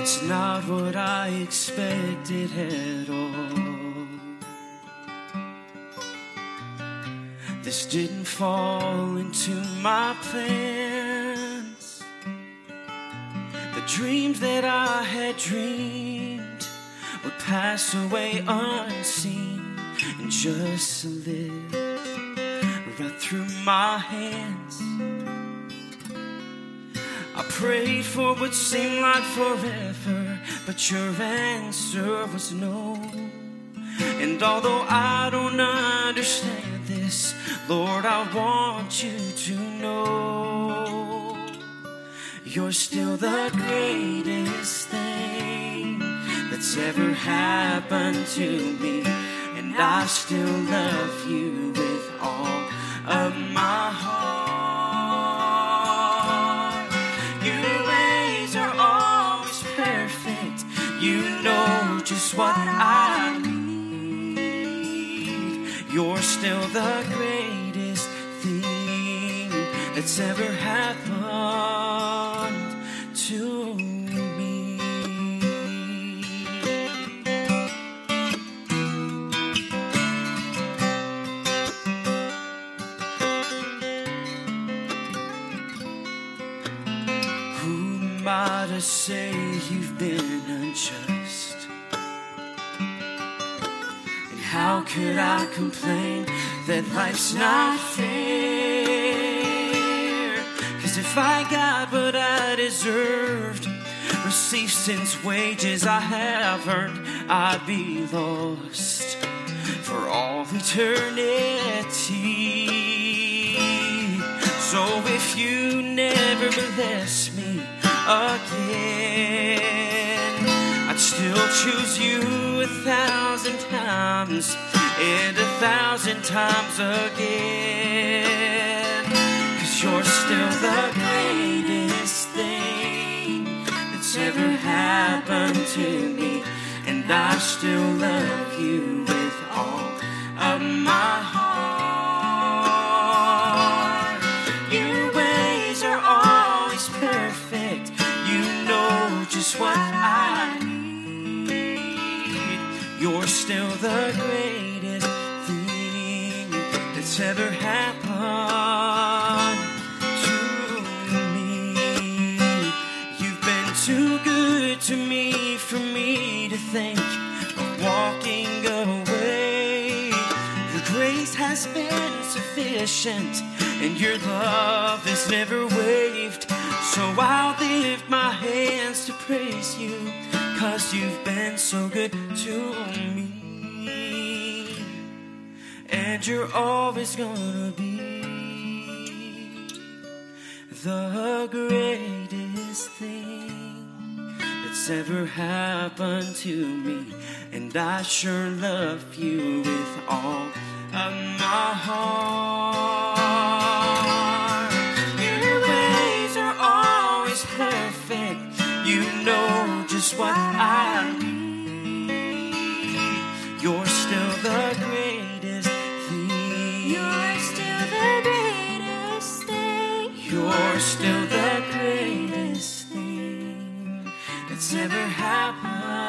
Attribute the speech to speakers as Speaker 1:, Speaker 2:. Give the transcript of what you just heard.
Speaker 1: It's not what I expected at all. This didn't fall into my plans. Dreams that I had dreamed would pass away unseen and just slip right through my hands. I prayed for what seemed like forever, but your answer was no. And although I don't understand this, Lord, I want you to know you're still the greatest thing that's ever happened to me. And I still love you with all of my heart. Your ways are always perfect. You know just what I need. You're still the greatest thing that's ever happened to me. Who am I to say you've been unjust? And how could I complain that life's not fair? Cause if I got deserved, received since wages I have earned, I'd be lost for all eternity. So if you never bless me again, I'd still choose you a thousand times and a thousand times again. To me. And I still love you with all of my heart. Your ways are always perfect. You know just what I need. You're still the greatest thing that's ever happened to me. You've been too good to me for me to think of walking away. Your grace has been sufficient, and your love has never waived. So I'll lift my hands to praise you, cause you've been so good to me. And you're always gonna be the greatest thing that's ever happened to me. And I sure love you with all of my heart. Your ways are always perfect. You know just what I need. You're still the greatest thing.
Speaker 2: You're still the greatest thing.
Speaker 1: You're still the thing that's ever happened